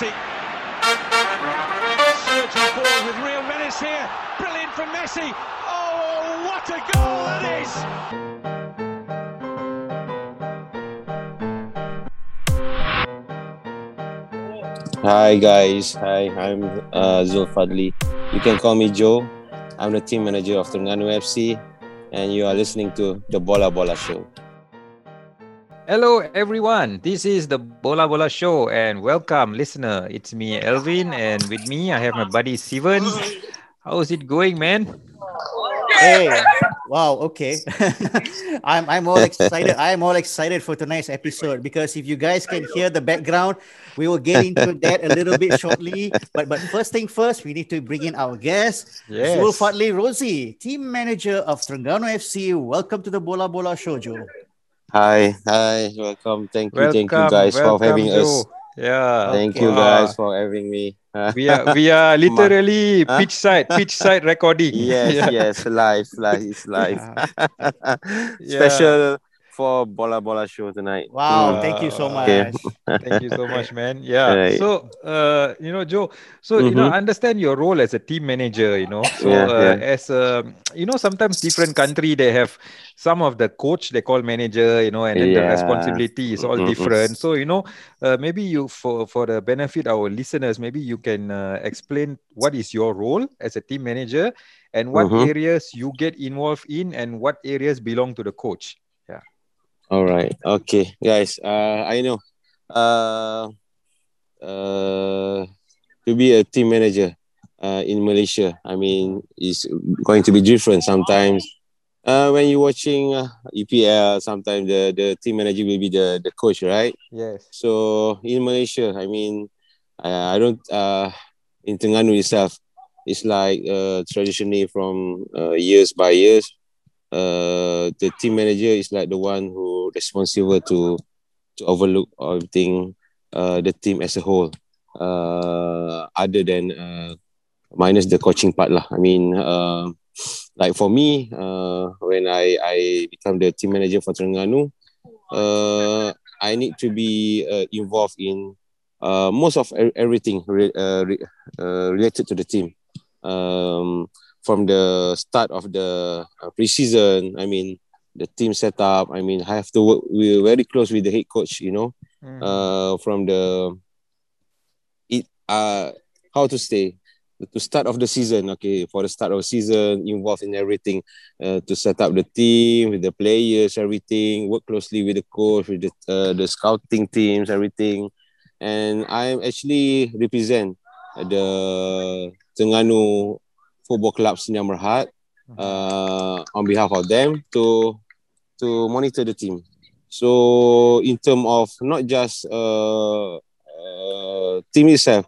Messi. Forward with real menace here. Brilliant from Messi. Oh, what a goal that is! Hi guys, hi, I'm uh, Zul Fadli. You can call me Joe. I'm the team manager of Terengganu FC, and you are listening to the Bola Bola Show. Hello, everyone. This is the Bola Bola Show, and welcome, listener. It's me, Elvin, and with me, I have my buddy Steven. How's it going, man? Hey, wow, okay. I'm I'm all excited. I'm all excited for tonight's episode because if you guys can hear the background, we will get into that a little bit shortly. But but first thing first, we need to bring in our guest, Yes. Zul Fadli Rozi, team manager of Terengganu FC. Welcome to the Bola Bola Show, Joe. Hi, hi, welcome. Thank you, thank you Welcome, guys for welcome, having us. Joe. Yeah. Thank you Wow. guys for having me. We are we are literally Huh? pitch side pitch side recording. yes, Yeah. yes, live, live, it's live. Yeah. Special for Bola Bola Show tonight. Wow, Mm. thank you so much. Okay. Thank you so much, man. Yeah. Right. So, uh, you know, Joe. So, you know, Mhm. understand your role as a team manager. You know, so Yeah, uh, yeah. as a, you know, sometimes different country they have some of the coach they call manager. You know, and then the responsibility is all Mm-mm. different. So, you know, uh, maybe you for for the benefit our listeners, maybe you can uh, explain what is your role as a team manager and what Mhm. areas you get involved in and what areas belong to the coach. All right. Okay, guys. Uh, I know. Uh, uh, to be a team manager uh, in Malaysia, I mean, is going to be different sometimes. Uh, when you're watching uh, EPL, sometimes the, the team manager will be the, the coach, right? Yes. So in Malaysia, I mean, uh, I don't uh, in Terengganu itself. It's like uh, traditionally from uh, years by years. Uh, the team manager is like the one who responsible to to overlook everything, uh, the team as a whole. Uh, other than uh, minus the coaching part lah. I mean, uh, like for me, uh, when I I become the team manager for Terengganu, uh, I need to be uh, involved in uh, most of everything re- uh, re- uh, related to the team. Um, from the start of the uh, preseason, I mean, the team setup. I mean, I have to work. We're very close with the head coach. You know, Mm. uh, from the it uh how to stay to start of the season okay for the start of the season involved in everything uh, to set up the team with the players everything work closely with the coach with the uh, the scouting teams everything and i'm actually represent the Terengganu football club Sdn Berhad uh, on behalf of them to to monitor the team so in terms of not just uh, uh, team itself,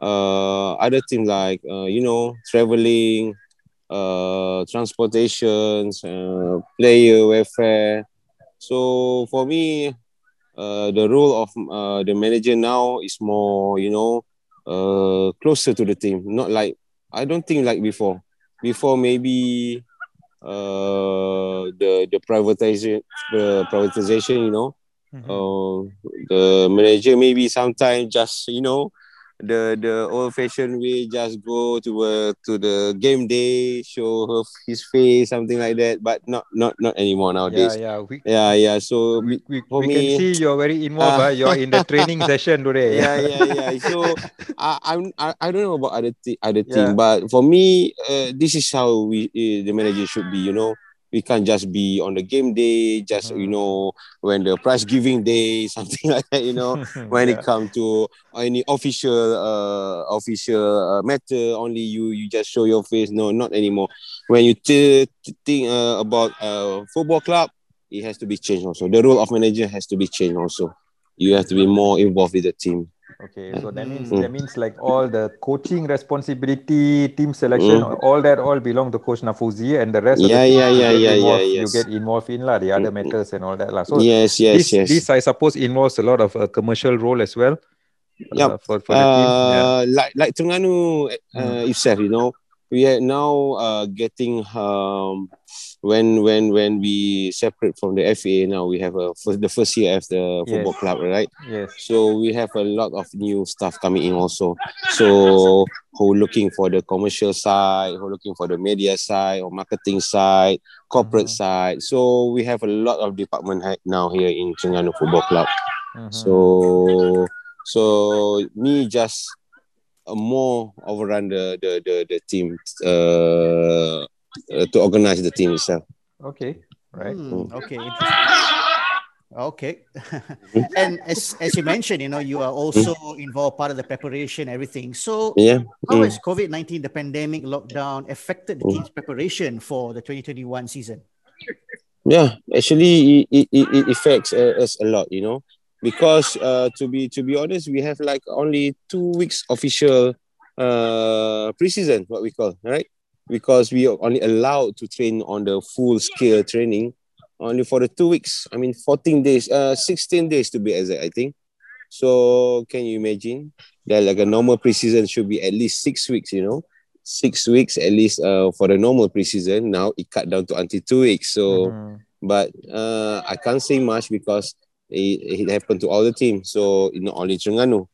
uh, other team like uh, you know traveling, uh, transportations, uh, player welfare. So for me, uh, the role of uh, the manager now is more you know uh, closer to the team. Not like I don't think like before. Before maybe uh, the the privatization the privatization you know Mhm. uh, the manager maybe sometimes just you know the the old fashioned way just go to uh, to the game day show her his face something like that but not not not anymore yeah, nowadays yeah. We, yeah yeah so we, we, for we can me- see you're very involved. Ah. You're in the training session today. yeah yeah yeah so I, I'm I, I don't know about other te- other Yeah. team but for me uh, this is how we uh, the manager should be you know we can't just be on the game day just you Mm. know when the prize giving day something like that you know. When yeah. it comes to any official uh, official uh, matter only you you just show your face. No not anymore. When you t- t- think uh, about uh, football club it has to be changed also. The role of manager has to be changed also. You have to be more involved with the team Okay, so that means Mm. that means like all the coaching responsibility, team selection, all that all belong to Coach Nafuzi, and the rest Mm. Yeah, the yeah, yeah, yeah, yeah, involved, you yes. get involved in lah, the other Mm, mm. matters and all that lah. So yes yes this yes this I suppose involves a lot of uh, commercial role as well. Yup. Uh, for for the team. Yeah. uh, like like Terengganu uh, Mm. itself, you know, we are now uh, getting um, when when when we separate from the FA now we have a first, the first year of the football Yes. club right Yes. so we have a lot of new stuff coming in also so who looking for the commercial side who looking for the media side or marketing side corporate Mhm. side so we have a lot of department now here in Terengganu Football Club Mhm. so so me just more overrun the the the, the team uh, uh, to organize the team itself. okay. Right. Mm. Hmm, okay. Okay. and as, as you mentioned, you know, you are also involved part of the preparation, everything. So Yeah. how Mm. has COVID-19, the pandemic lockdown affected the Mm. team's preparation for the 2021 season? Yeah, actually, it, it, it affects uh, us a lot, you know, because uh, to be to be honest, we have like only two weeks official uh preseason, what we call, right? Because we are only allowed to train on the full scale training only for the two weeks. I mean, fourteen days, uh, sixteen days to be exact, I think. So can you imagine that like a normal preseason should be at least six weeks, you know? Six weeks at least uh, for the normal preseason. Now it cut down to until two weeks. So Mhm. but uh, I can't say much because it, it happened to all the team. So not only Terengganu.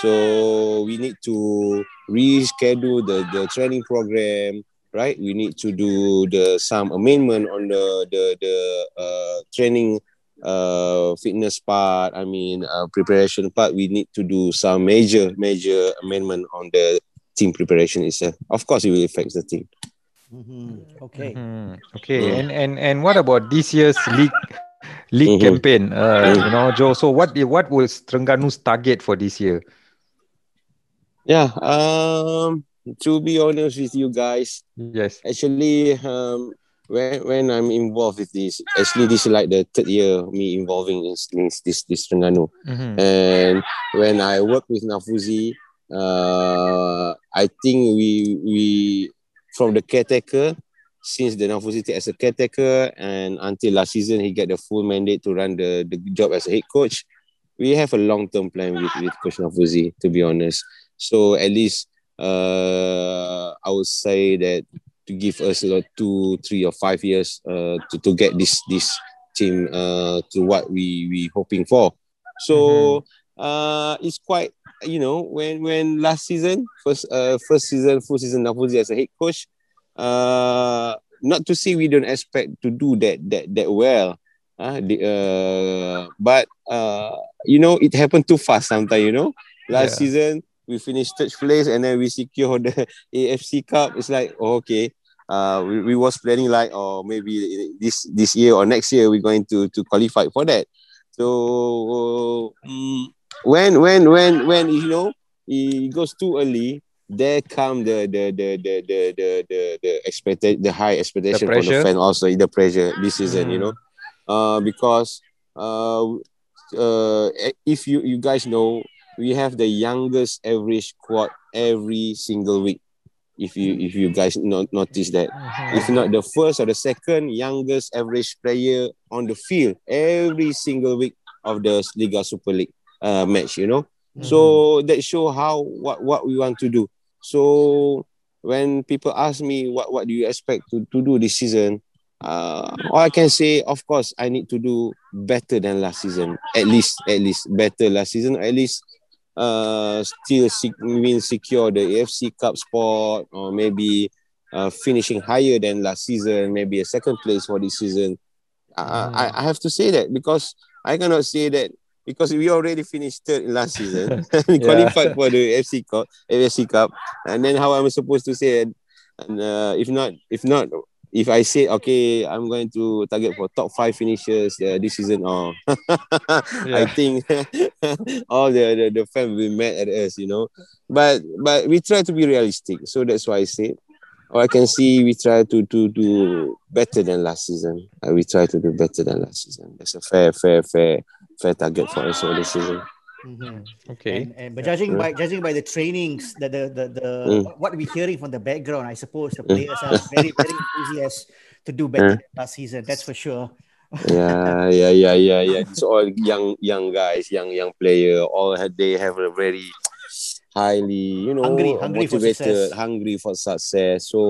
So we need to reschedule the, the training program, right? We need to do the some amendment on the the the uh, training uh fitness part i mean uh, preparation part we need to do some major major amendment on the team preparation itself of course it will affect the team Mhm, Okay. Mhm. Okay. Mm. And and and what about this year's league league Mhm. campaign? Uh, Mm. you know, Joe. So what what was Terengganu's target for this year? yeah um to be honest with you guys Yes. actually um when when I'm involved with this, actually this is like the third year me involving in this this, this Terengganu. Mhm. And when I work with Nafuzi, uh I think we we from the caretaker since the take as a caretaker and until last season he get the full mandate to run the, the job as a head coach. We have a long term plan with, with Coach Nafuzi, to be honest. So at least uh I would say that to give us like two, three or five years uh to, to get this this team uh to what we we hoping for. So uh it's quite you know when when last season first uh first season full season Nafuzi as a head coach uh not to say we don't expect to do that that that well. Uh, the, uh but uh you know it happened too fast sometimes you know? Last Yeah. season we finished third place and then we secure the AFC Cup. It's like oh, okay uh we, we was planning like or maybe this this year or next year we're going to to qualify for that. So mm, when when when when you know it goes too early there come the the the the the the the, the expected the high expectation from pressure. the fan also in the pressure this season you Mm. know uh because uh uh if you you guys know we have the youngest average squad every single week if you if you guys not notice that Mhm. if not the first or the second youngest average player on the field every single week of the Liga Super League uh, match, you know. So that show how what what we want to do. So when people ask me what what do you expect to, to do this season, uh, all I can say, of course, I need to do better than last season. At least, at least better last season. At least, uh, still sec- mean secure the AFC Cup spot or maybe uh, finishing higher than last season, maybe a second place for this season. I, I, I have to say that because I cannot say that because we already finished third in last season. we Yeah. qualified for the FC Cup, AFC Cup, and then how am I supposed to say it? And uh, if not, if not, if I say okay, I'm going to target for top five finishes uh, this season. Or I think all the, the the fans will be mad at us, you know. But but we try to be realistic, so that's why I say. Or I can see we try to to do better than last season. Uh, we try to do better than last season. That's a fair, fair, fair, fair target for us for this season. Mhm. Okay. And, and but judging by judging by the trainings, the the the, the Mm. what we're hearing from the background, I suppose the players are very very enthusiastic to do better than last season. That's for sure. yeah, yeah, yeah, yeah, yeah. It's all young, young guys, young, young player. All they have a very, highly, you know, Hungry- hungry for motivated, success. hungry for success. So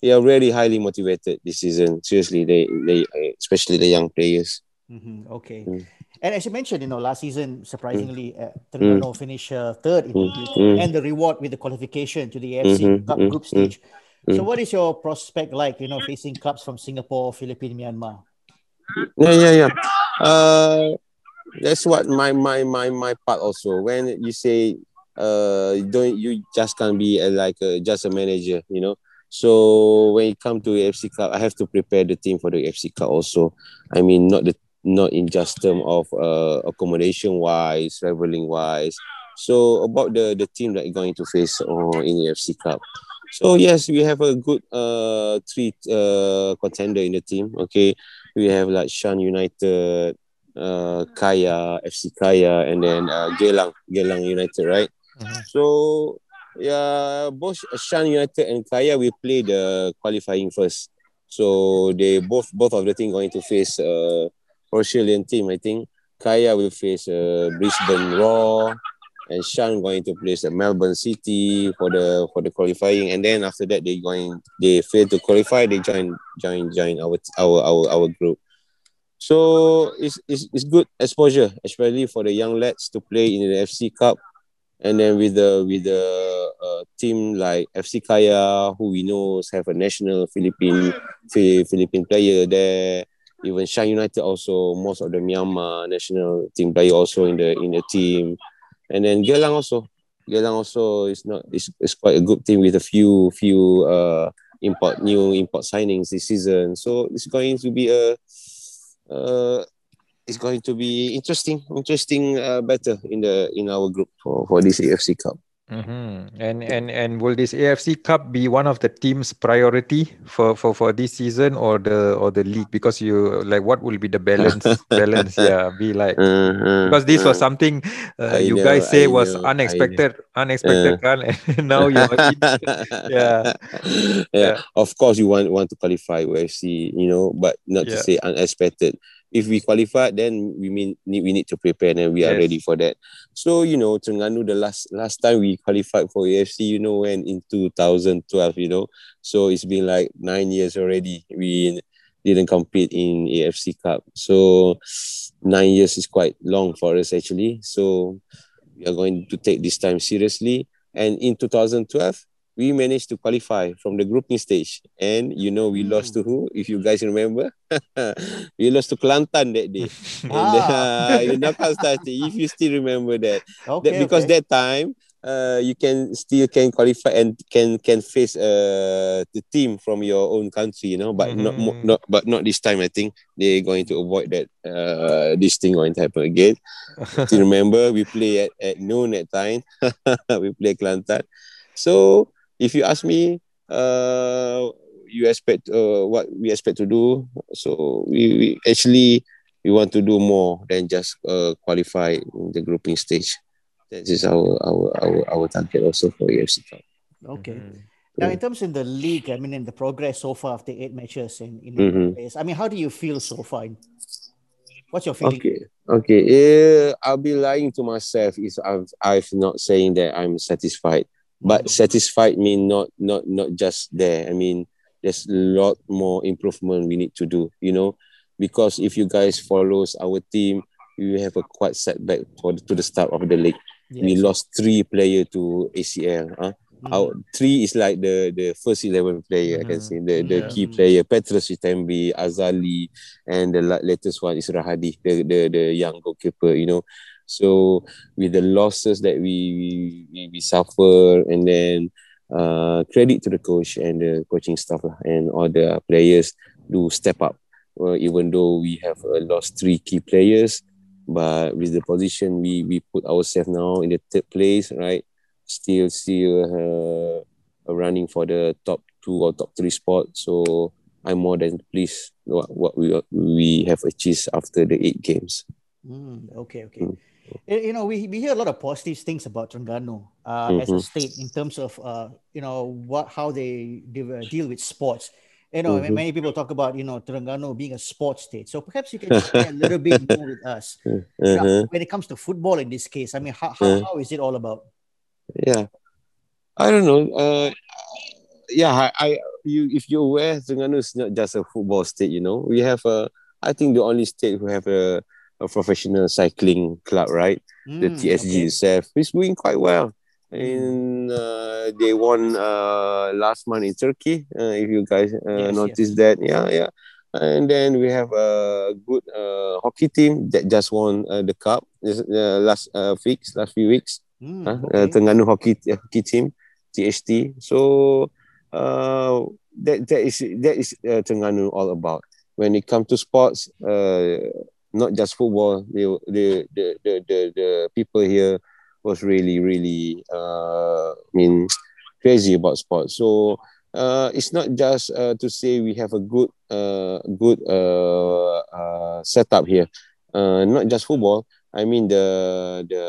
they are really highly motivated this season. Seriously, they they especially the young players. Mhm, Okay. Mm. And as you mentioned, you know, last season, surprisingly, uh, Terengganu finished uh, third in the Mm. league Mm. and the reward with the qualification to the AFC Mhm, Cup mm, group mm, stage. So, mm. what is your prospect like, you know, facing clubs from Singapore, Philippines, Myanmar? Yeah, yeah, yeah. Uh, that's what my my my my part also. When you say uh, don't you just can't be a, like a, just a manager, you know. So when it come to AFC Cup, I have to prepare the team for the AFC Cup also. I mean, not the not in just term of uh, accommodation wise, traveling wise. So about the the team that you're going to face uh, in the AFC Cup. So yes, we have a good uh three uh contender in the team. Okay, we have like Shan United, uh, Kaya, FC Kaya, and then uh, Geylang, Geylang United, right? Mhm. So yeah, both Shan United and Kaya will play the qualifying first. So they both both of the team going to face uh, Australian team. I think Kaya will face uh, Brisbane Roar, and Shan going to place uh, Melbourne City for the for the qualifying. And then after that, they going they fail to qualify. They join join join our our our, our group. So it's, it's it's good exposure, especially for the young lads to play in the FC Cup, and then with the with the uh, team like FC Kaya, who we know have a national Philippine Philippine player there. Even Shan United also most of the Myanmar national team player also in the in the team, and then Geylang also. Geylang also is not is, is quite a good team with a few few uh import new import signings this season. So it's going to be a uh, it's going to be interesting, interesting uh, better in the in our group for, for this AFC Cup. Mhm. And and and will this AFC Cup be one of the team's priority for, for, for this season or the or the league? Because you like what will be the balance balance? Yeah, be like Uh-huh, because this was something uh, you know, guys say I was know, unexpected unexpected and now you're Yeah. yeah. Yeah. Of course, you want want to qualify UFC, you know, but not to say unexpected. If we qualify, then we mean need, we need to prepare, and we are Yes. ready for that. So you know, Terengganu, the last last time we qualified for AFC, you know, when in 2012, you know, so it's been like nine years already. We didn't compete in AFC Cup, so nine years is quite long for us actually. So we are going to take this time seriously. And in 2012, we managed to qualify from the grouping stage. And you know, we lost to who? If you guys remember, we lost to Kelantan that day. And Ah. uh, the knockout started. If you still remember that, Okay. that because okay. that time, uh, you can still can qualify and can can face uh the team from your own country, you know. But not mo- Mhm. not but not this time. I think they're going to avoid that. Uh, this thing going to happen again. Still remember we play at, at noon at time. we play Kelantan. So if you ask me, uh, you expect uh, what we expect to do. So we, we actually we want to do more than just uh, qualify in the grouping stage. That is our our our, our target also for AFC Cup. Okay. Mhm. Now, in terms in the league, I mean, in the progress so far after eight matches in, in Mhm. players, I mean, how do you feel so far? What's your feeling? Okay, okay. Uh, I'll be lying to myself if I've I've not saying that I'm satisfied. But satisfied mean not not not just there. I mean, there's a lot more improvement we need to do. You know, because if you guys follows our team, we have a quite setback for to the start of the league. We lost three player to ACL. Huh? Mm. Our three is like the the first eleven player. I can Mhm. say the the Yeah. key player Petrus Shitembi, Azali, and the latest one is Rahadi, the the the young goalkeeper. You know, so with the losses that we we, we suffer, and then uh, credit to the coach and the coaching staff lah, and all the players do step up. Well, even though we have uh, lost three key players, but with the position we we put ourselves now in the third place, right? Still, still uh, running for the top two or top three spot. So I'm more than pleased what, what we we have achieved after the eight games. Mm, okay, okay. Mm. You know, we, we hear a lot of positive things about Terengganu uh, as a Mhm. state in terms of uh, you know what how they deal, deal with sports. You know, Mhm. many people talk about you know Terengganu being a sports state. So perhaps you can share a little bit more with us Uh-huh. when it comes to football. In this case, I mean, how how, Uh. how is it all about? yeah. I don't know. Uh, yeah, I, I you if you're aware, Terengganu is not just a football state. You know, we have a. I think the only state who have a, a professional cycling club, right? the Mm, TSG okay. itself is doing quite well. And uh, they won uh, last month in Turkey. Uh, if you guys uh, Yes, noticed that, yeah, yeah. And then we have a good uh, hockey team that just won uh, the cup this, uh, last uh, weeks, last few weeks. Mm, Huh? okay. Uh, Terengganu hockey hockey team, THT. So uh, that that is that is uh, Terengganu all about. When it comes to sports, uh, not just football, the the the the the, the people here was really really uh, I mean crazy about sports. So uh, it's not just uh, to say we have a good uh, good uh, uh, setup here. Uh, not just football. I mean the the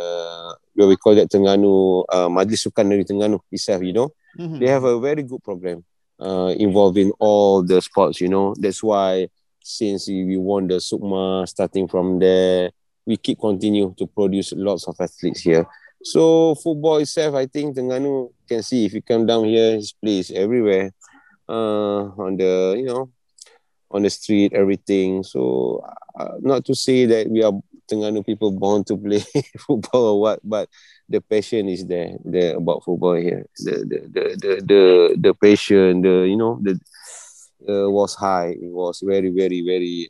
what we call that Terengganu uh, Majlis Sukan dari Terengganu itself. You know, Mhm. they have a very good program uh, involving all the sports. You know, that's why since we won the Sukma, starting from there, we keep continue to produce lots of athletes here. So football itself, I think Terengganu can see if you come down here, his place everywhere, uh, on the you know, on the street, everything. So uh, not to say that we are Terengganu people born to play football or what, but the passion is there, there about football here. The the the the the, the passion, the you know, the uh, was high. It was very very very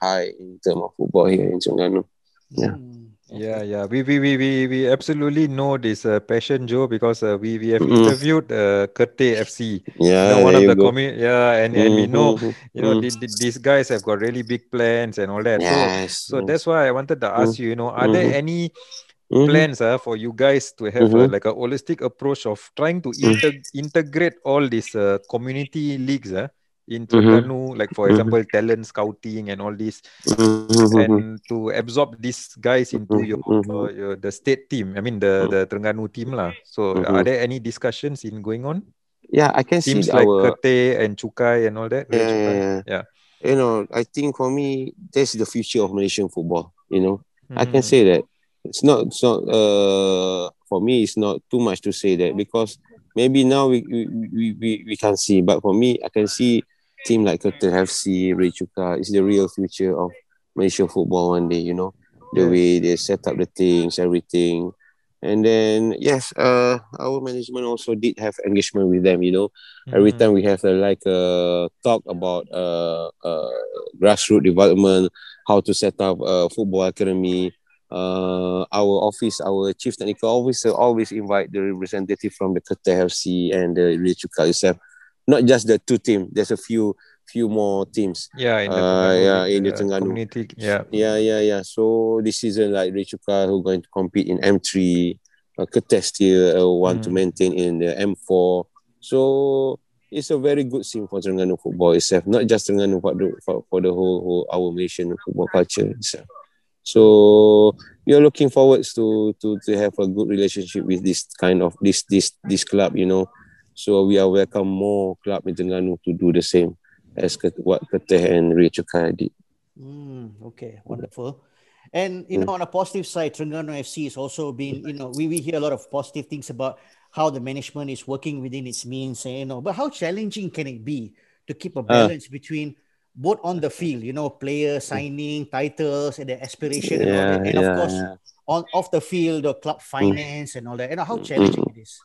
high in terms of football here in Terengganu. Yeah. Mm, Yeah, yeah. We we we we, we absolutely know this uh, passion, Joe, because uh, we we have Mm. interviewed uh, Kerteh FC, you Yeah, know, one there of you the go. commu- yeah, and and we know, Mhm, you know, mhm. the- the- these guys have got really big plans and all that. So Yes. so that's why I wanted to ask you, you know, are there any Mhm. plans uh, for you guys to have uh, Mhm. like a holistic approach of trying to Mm. integ- integrate all these uh, community leagues uh, in Mhm. Terengganu, like for Mhm. example, talent scouting and all this, Mhm. and to absorb these guys into your, Mhm. your the state team. I mean the the Terengganu team lah. So are there any discussions in going on? Yeah, I can see Teams like our Kerteh and Chukai and all that. Yeah, yeah, yeah. Yeah. You know, I think for me, that's the future of Malaysian football. You know, I can Mhm. say that it's not. It's not. Uh, for me, it's not too much to say that because maybe now we we we, we, we can see, but for me, I can see team like Kerteh FC, Ray Chuka is the real future of Malaysian football one day. You know, the way they set up the things, everything. And then yes, uh, our management also did have engagement with them. You know, every Mhm. time we have a, like a talk about uh, uh, grassroots development, how to set up a football academy. Uh, our office, our chief technical officer, always invite the representative from the Kerteh FC and the Rio Chuka itself. Not just the two teams. There's a few few more teams. Yeah, in the Uh, yeah, in the Terengganu. community. Yeah. Yeah, yeah, yeah. So this season, like Rio Chuka, who going to compete in M3, uh, still uh, want to Mm. maintain in the M4. So it's a very good scene for Terengganu football itself, not just Terengganu for the, for, for the whole, whole our Malaysian football culture itself. So we are looking forward to to to have a good relationship with this kind of this this this club, you know. So we are welcome more club in Terengganu to do the same as what Kerteh and Rio Chuka did. Mm, okay, wonderful. And you Mm. know, on a positive side, Terengganu FC is also been, you know, we, we hear a lot of positive things about how the management is working within its means, and you know, but how challenging can it be to keep a balance between both on the field, you know, player signing, titles, and the aspiration and all that, and of course yeah. on off the field, the club finance and all that, You know, how challenging it is.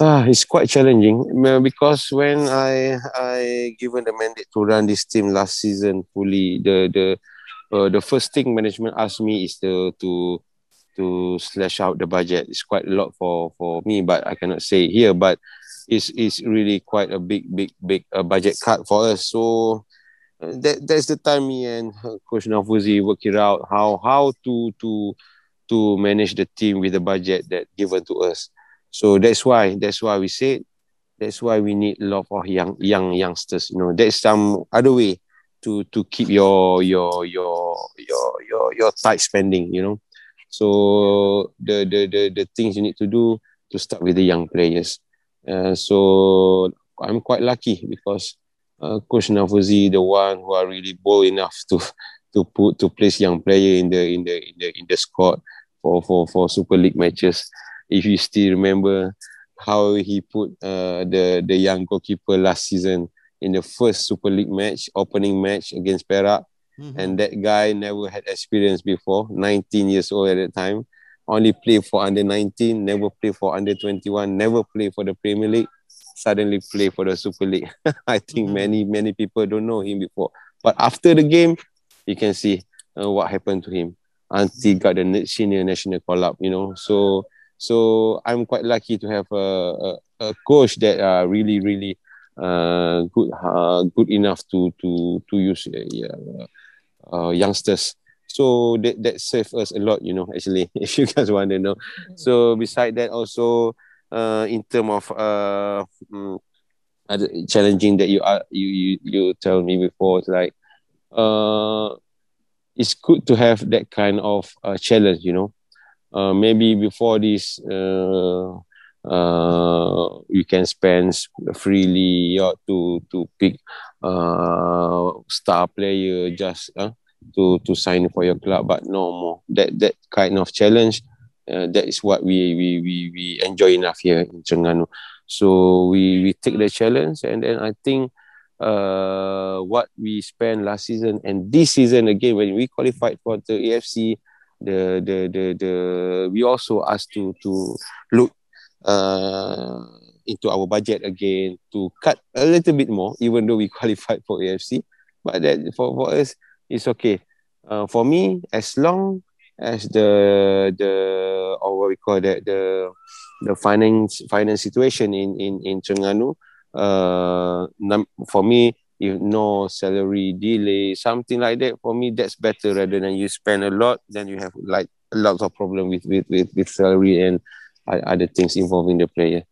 Ah, it's quite challenging because when I I given the mandate to run this team last season fully, the the uh, the first thing management asked me is to to to slash out the budget. It's quite a lot for for me, but I cannot say here. But it's it's really quite a big big big uh, budget cut for us. So uh, that that's the time me and uh, Coach Nafuzi work it out how how to to to manage the team with the budget that given to us. So that's why that's why we said that's why we need a lot of young young youngsters. You know, there's some other way to to keep your your your your your your tight spending. You know, so the the the, the things you need to do to start with the young players. Uh, so I'm quite lucky because uh, Coach Nafuzi, the one who are really bold enough to to put to place young player in the in the in the in the squad for for for Super League matches if you still remember how he put uh, the the young goalkeeper last season in the first Super League match, opening match against Perak, mm-hmm. and that guy never had experience before, 19 years old at that time, only played for under 19, never played for under 21, never played for the Premier League, suddenly play for the Super League. I think mm-hmm. many many people don't know him before, but after the game, you can see uh, what happened to him until he got the senior national call up. You know, so so I'm quite lucky to have a, a, a coach that uh, really really uh, good uh, good enough to to to use uh, uh, youngsters. So that that saved us a lot, you know. Actually, if you guys want to know. So beside that, also uh, in term of uh, um, challenging that you are you you you tell me before, it's like uh, it's good to have that kind of uh, challenge, you know. Uh, maybe before this, uh, uh, you can spend freely or to to pick uh, star player just uh, to to sign for your club, but no more. That that kind of challenge, uh, that is what we we we we enjoy enough here in Terengganu. So we we take the challenge, and then I think uh, what we spent last season and this season again when we qualified for the AFC the the the the we also asked to to look uh, into our budget again to cut a little bit more even though we qualified for AFC but that for, for us it's okay. Uh, for me as long as the the or what we call that the the finance finance situation in in in Terengganu uh for me if no salary delay, something like that, for me that's better rather than you spend a lot, then you have like a lot of problem with with with, with salary and other things involving the player.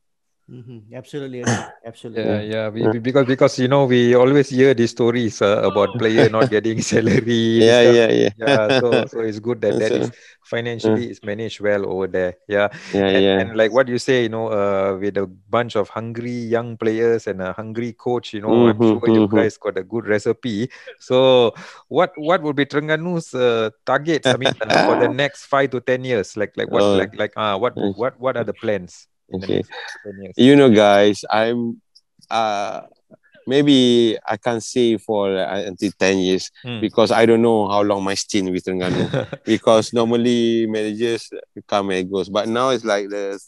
Mm-hmm. Absolutely, absolutely. Yeah, yeah. We, because because you know we always hear these stories uh, about player not getting salary. yeah, yeah, yeah. Yeah. So so it's good that that is financially is managed well over there. Yeah. Yeah, and, yeah. And like what you say, you know, uh, with a bunch of hungry young players and a hungry coach, you know, mm-hmm, I'm sure mm-hmm. you guys got a good recipe. So what what would be Terengganu's uh, targets? I mean, uh, for the next five to ten years, like like what uh, like like uh what what what are the plans? Okay. You know, guys, I'm uh maybe I can't say for uh, until 10 years mm. because I don't know how long my stint with Terengganu because normally managers come and goes but now it's like the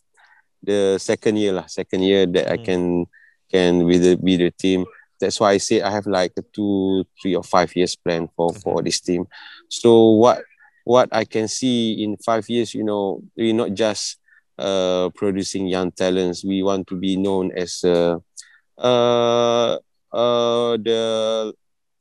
the second year lah, second year that mm. I hmm. can can with the, with the team that's why I say I have like a two three or five years plan for mm-hmm. for this team so what what I can see in five years you know we not just uh, producing young talents. We want to be known as uh, uh, uh, the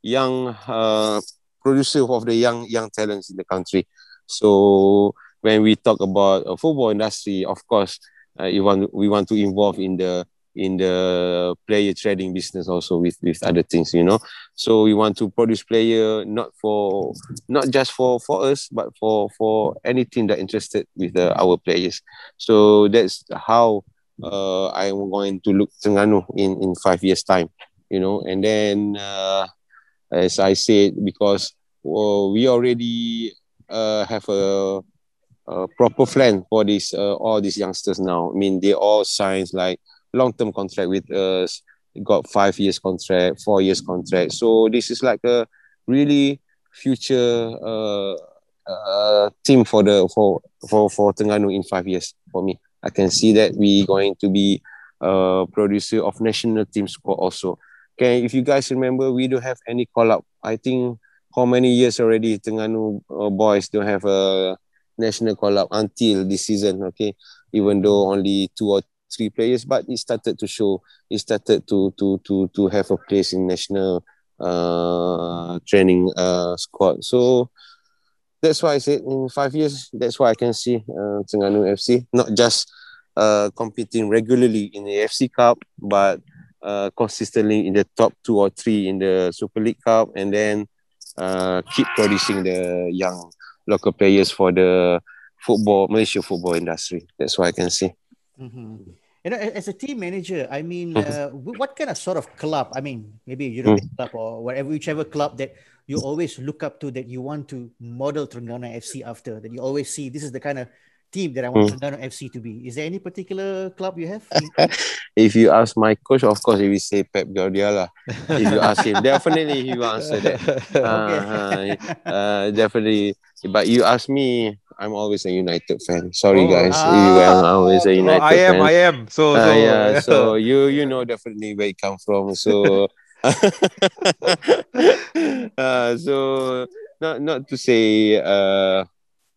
young uh, producer of the young young talents in the country. So when we talk about a football industry, of course, uh, we want we want to involve in the in the player trading business also with with other things you know? So we want to produce player not for not just for for us but for for anything that interested with the, our players. So that's how uh, i'm going to look Terengganu in in five years time you know? And then uh, as i said because well, we already uh, have a a proper plan for this uh, all these youngsters now. I mean, they all signs like long term contract with us. Got five years contract, four years contract. So this is like a really future uh, uh, team for the for for for Terengganu in five years. For me, I can see that we going to be a producer of national team squad also. Okay, if you guys remember, we don't have any call up. I think how many years already Terengganu uh, boys don't have a national call up until this season. Okay, even though only two or three players, but he started to show, he started to to to to have a place in national uh, training uh, squad. So that's why I said in five years, that's why I can see uh, Terengganu FC not just uh, competing regularly in the FC Cup, but uh, consistently in the top two or three in the Super League Cup, and then uh, keep producing the young local players for the football Malaysia football industry. That's why I can see. Mm-hmm. You know, as a team manager, I mean, uh, what kind of sort of club? I mean, maybe European mm. club or whatever, whichever club that you always look up to that you want to model Terengganu FC after, that you always see this is the kind of team that I want Mm. FC to be? Is there any particular club you have? If you ask my coach, of course, he will say Pep Guardiola. if you ask him, definitely he will answer that. Uh, uh, definitely. But you ask me, I'm always a United fan. Sorry, Oh, guys. ah, I'm always a Oh, United I am, fan. I am. So, Ah, so, yeah, so you you know definitely where it come from. So uh, so not not to say uh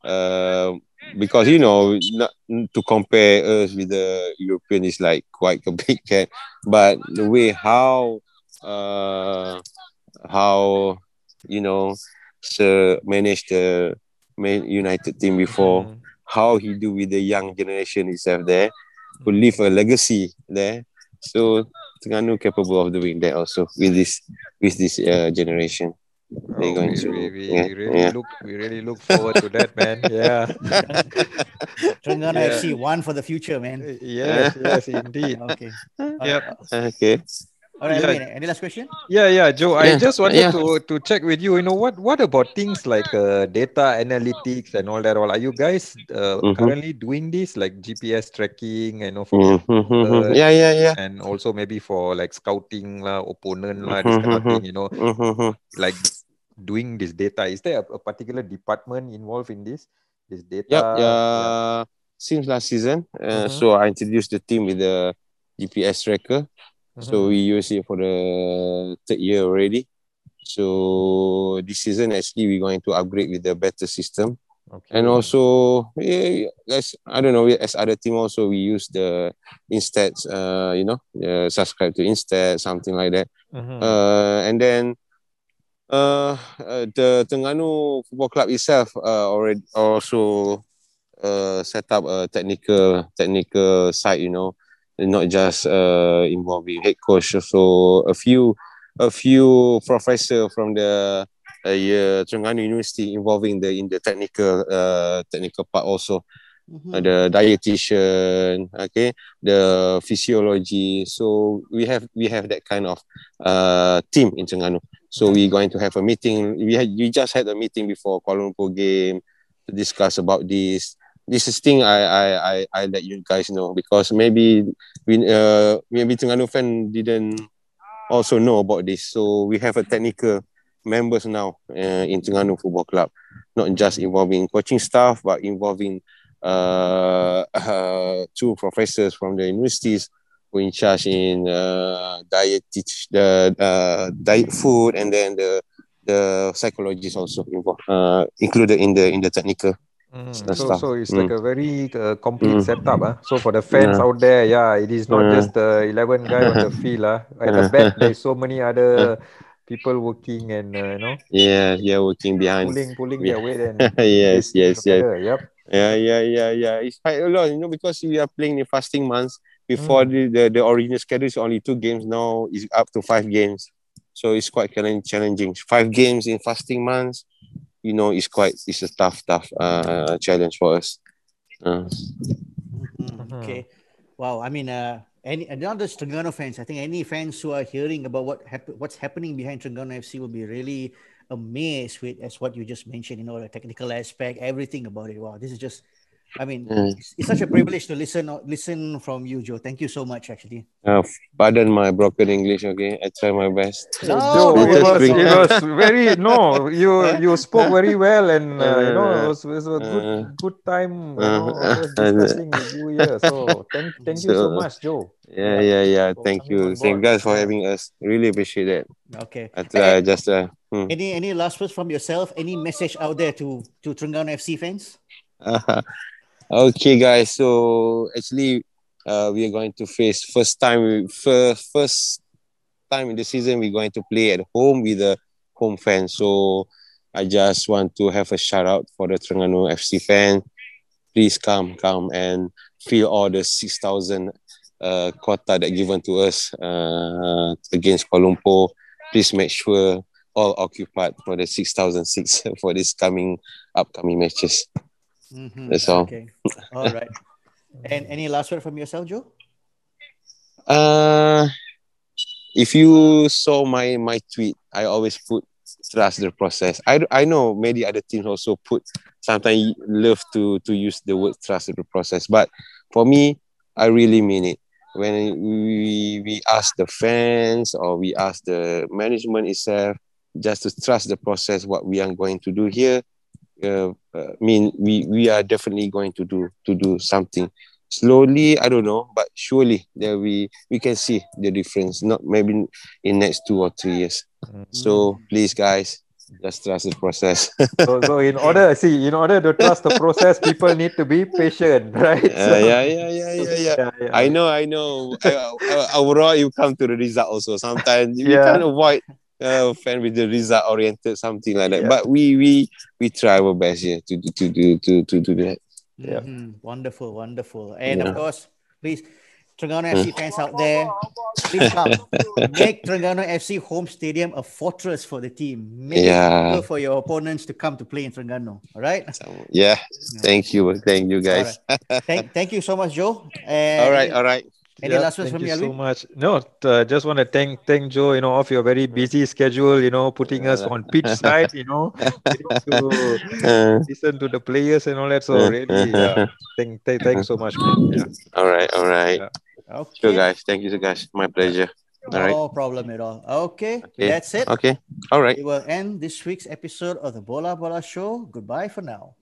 uh because you know not to compare us with the European is like quite a big gap, but the way how uh how you know Sir managed the Man United team before Mm. how he do with the young generation itself there, to leave a legacy there. So Terengganu capable of doing that also with this with this uh, generation. Oh, going we, to- we, we yeah, really yeah. look we really look forward to that man yeah Terengganu Yeah. FC, one for the future, man. yes yes indeed Okay. Yep. Okay. All right, Yeah. Amin, any last question? Yeah, yeah, Joe. I just wanted yeah. to to check with you. You know what? What about things like uh, data analytics and all that? All are you guys uh, Mhm. currently doing this, like GPS tracking? You know, for Mhm, mhm. Uh, Yeah, yeah, yeah. and also maybe for like scouting lah, opponent lah, this kind of Mhm, thing. You know, Mhm. like doing this data. Is there a, a particular department involved in this? This data. Yep. Yeah. Since last season, uh, so I introduced the team with the GPS tracker. So Mhm. we use it for the third year already. So this season actually we're going to upgrade with the better system. Okay. And also, yeah, as I don't know, as other team also we use the InStat, uh, you know, uh, subscribe to InStat, something like that. Mhm. Uh, and then uh, uh, the Terengganu Football Club itself uh, already also uh, set up a technical technical side, you know, not just uh, involving head coach, so a few a few professor from the uh, yeah, Terengganu University involving the in the technical uh, technical part also Mhm. uh, the dietitian, okay, the physiology. So we have we have that kind of uh, team in Terengganu. So we're going to have a meeting. We had we just had a meeting before Kuala Lumpur game to discuss about this. This is thing I I I, I let you guys know because maybe we uh maybe Terengganu fan didn't also know about this. So we have a technical members now uh, in Terengganu Football Club, not just involving coaching staff but involving uh, uh, two professors from the universities who in charge in uh, diet the uh, diet food and then the the psychologists also involved uh, included in the in the technical Mm, so, so it's Mm. like a very uh, complete Mm. setup. Ah, So for the fans Yeah. out there, yeah, it is not Yeah. just the 11 guy on the field. Ah. At the back, there's so many other people working and, uh, you know, yeah yeah working behind pulling, pulling Yeah. their weight and yes yes yes together. Yep. Yeah, yeah, yeah, yeah. It's quite a lot, you know, because we are playing in fasting months. Before the, the, the original schedule is only two games. Now it's up to five games. So it's quite challenging. Five games in fasting months, you know, it's quite it's a tough, tough uh challenge for us. Uh, Mhm. Mhm. Okay. Wow. I mean, uh, any and not just Terengganu fans. I think any fans who are hearing about what hap- what's happening behind Terengganu FC will be really amazed with as what you just mentioned. You know, the technical aspect, everything about it. Wow, this is just. I mean, Mm. it's, it's such a privilege to listen listen from you, Joe. Thank you so much, actually. uh, pardon my broken English, okay? I try my best. No, Joe, it was, it was very no. You you spoke very well, and uh, you know it was, it was a good Uh, good time. You uh, know, just uh, discussing with you here. So thank thank you so So- much, Joe. Yeah, Yeah. yeah, yeah. Thank you. Thank you guys for having us. Really appreciate that. Okay. I try just uh, hmm. Any any last words from yourself? Any message out there to to Terengganu FC fans? okay, guys. So actually, uh, we are going to face first time first first time in the season. We're going to play at home with the home fans. So I just want to have a shout out for the Terengganu FC fan. Please come, come and fill all the six thousand uh, quota that given to us uh, against Kuala Lumpur. Please make sure all occupied for the six thousand for this coming upcoming matches. Mhm. That's all. Okay. All right. And any last word from yourself, Joe? Uh, if you saw my my tweet, I always put trust the process. I, I know many other teams also put sometimes love to to use the word trust the process, but for me, I really mean it. When we we ask the fans or we ask the management itself just to trust the process, what we are going to do here, uh, uh, mean we we are definitely going to do to do something. Slowly i don't know but surely there we we can see the difference not maybe in next two or three years. Mm-hmm. so please guys just trust the process. So, so in order see in order to trust the process people need to be patient right? Uh, so, yeah, yeah, yeah, yeah, yeah. yeah yeah. I know i know. Uh, uh, overall you come to the result also. Sometimes you can't avoid uh, fan with the result oriented something like that yeah. but we we we try our best here to to to to to do that yeah. Mm-hmm. Wonderful, wonderful. And yeah. of course, please, Terengganu FC mm. fans out there, please come. Make Terengganu FC home stadium a fortress for the team. Make yeah. it for your opponents to come to play in Terengganu. All right? Yeah. Thank you. Thank you, guys. Right. thank, thank you so much, Joe. And all right. All right. Any last words from you, so much. No, uh, just want to thank thank Joe, you know, off your very busy schedule, you know, putting us on pitch side, you know, to uh. listen to the players and all that. So really, yeah, thank, thank thanks so much, man. Yeah. All right, all right. Yeah. Okay. Sure, guys. Thank you, guys. My pleasure. All right. No problem at all. Okay, okay, that's it. Okay, all right. We will end this week's episode of the Bola Bola Show. Goodbye for now.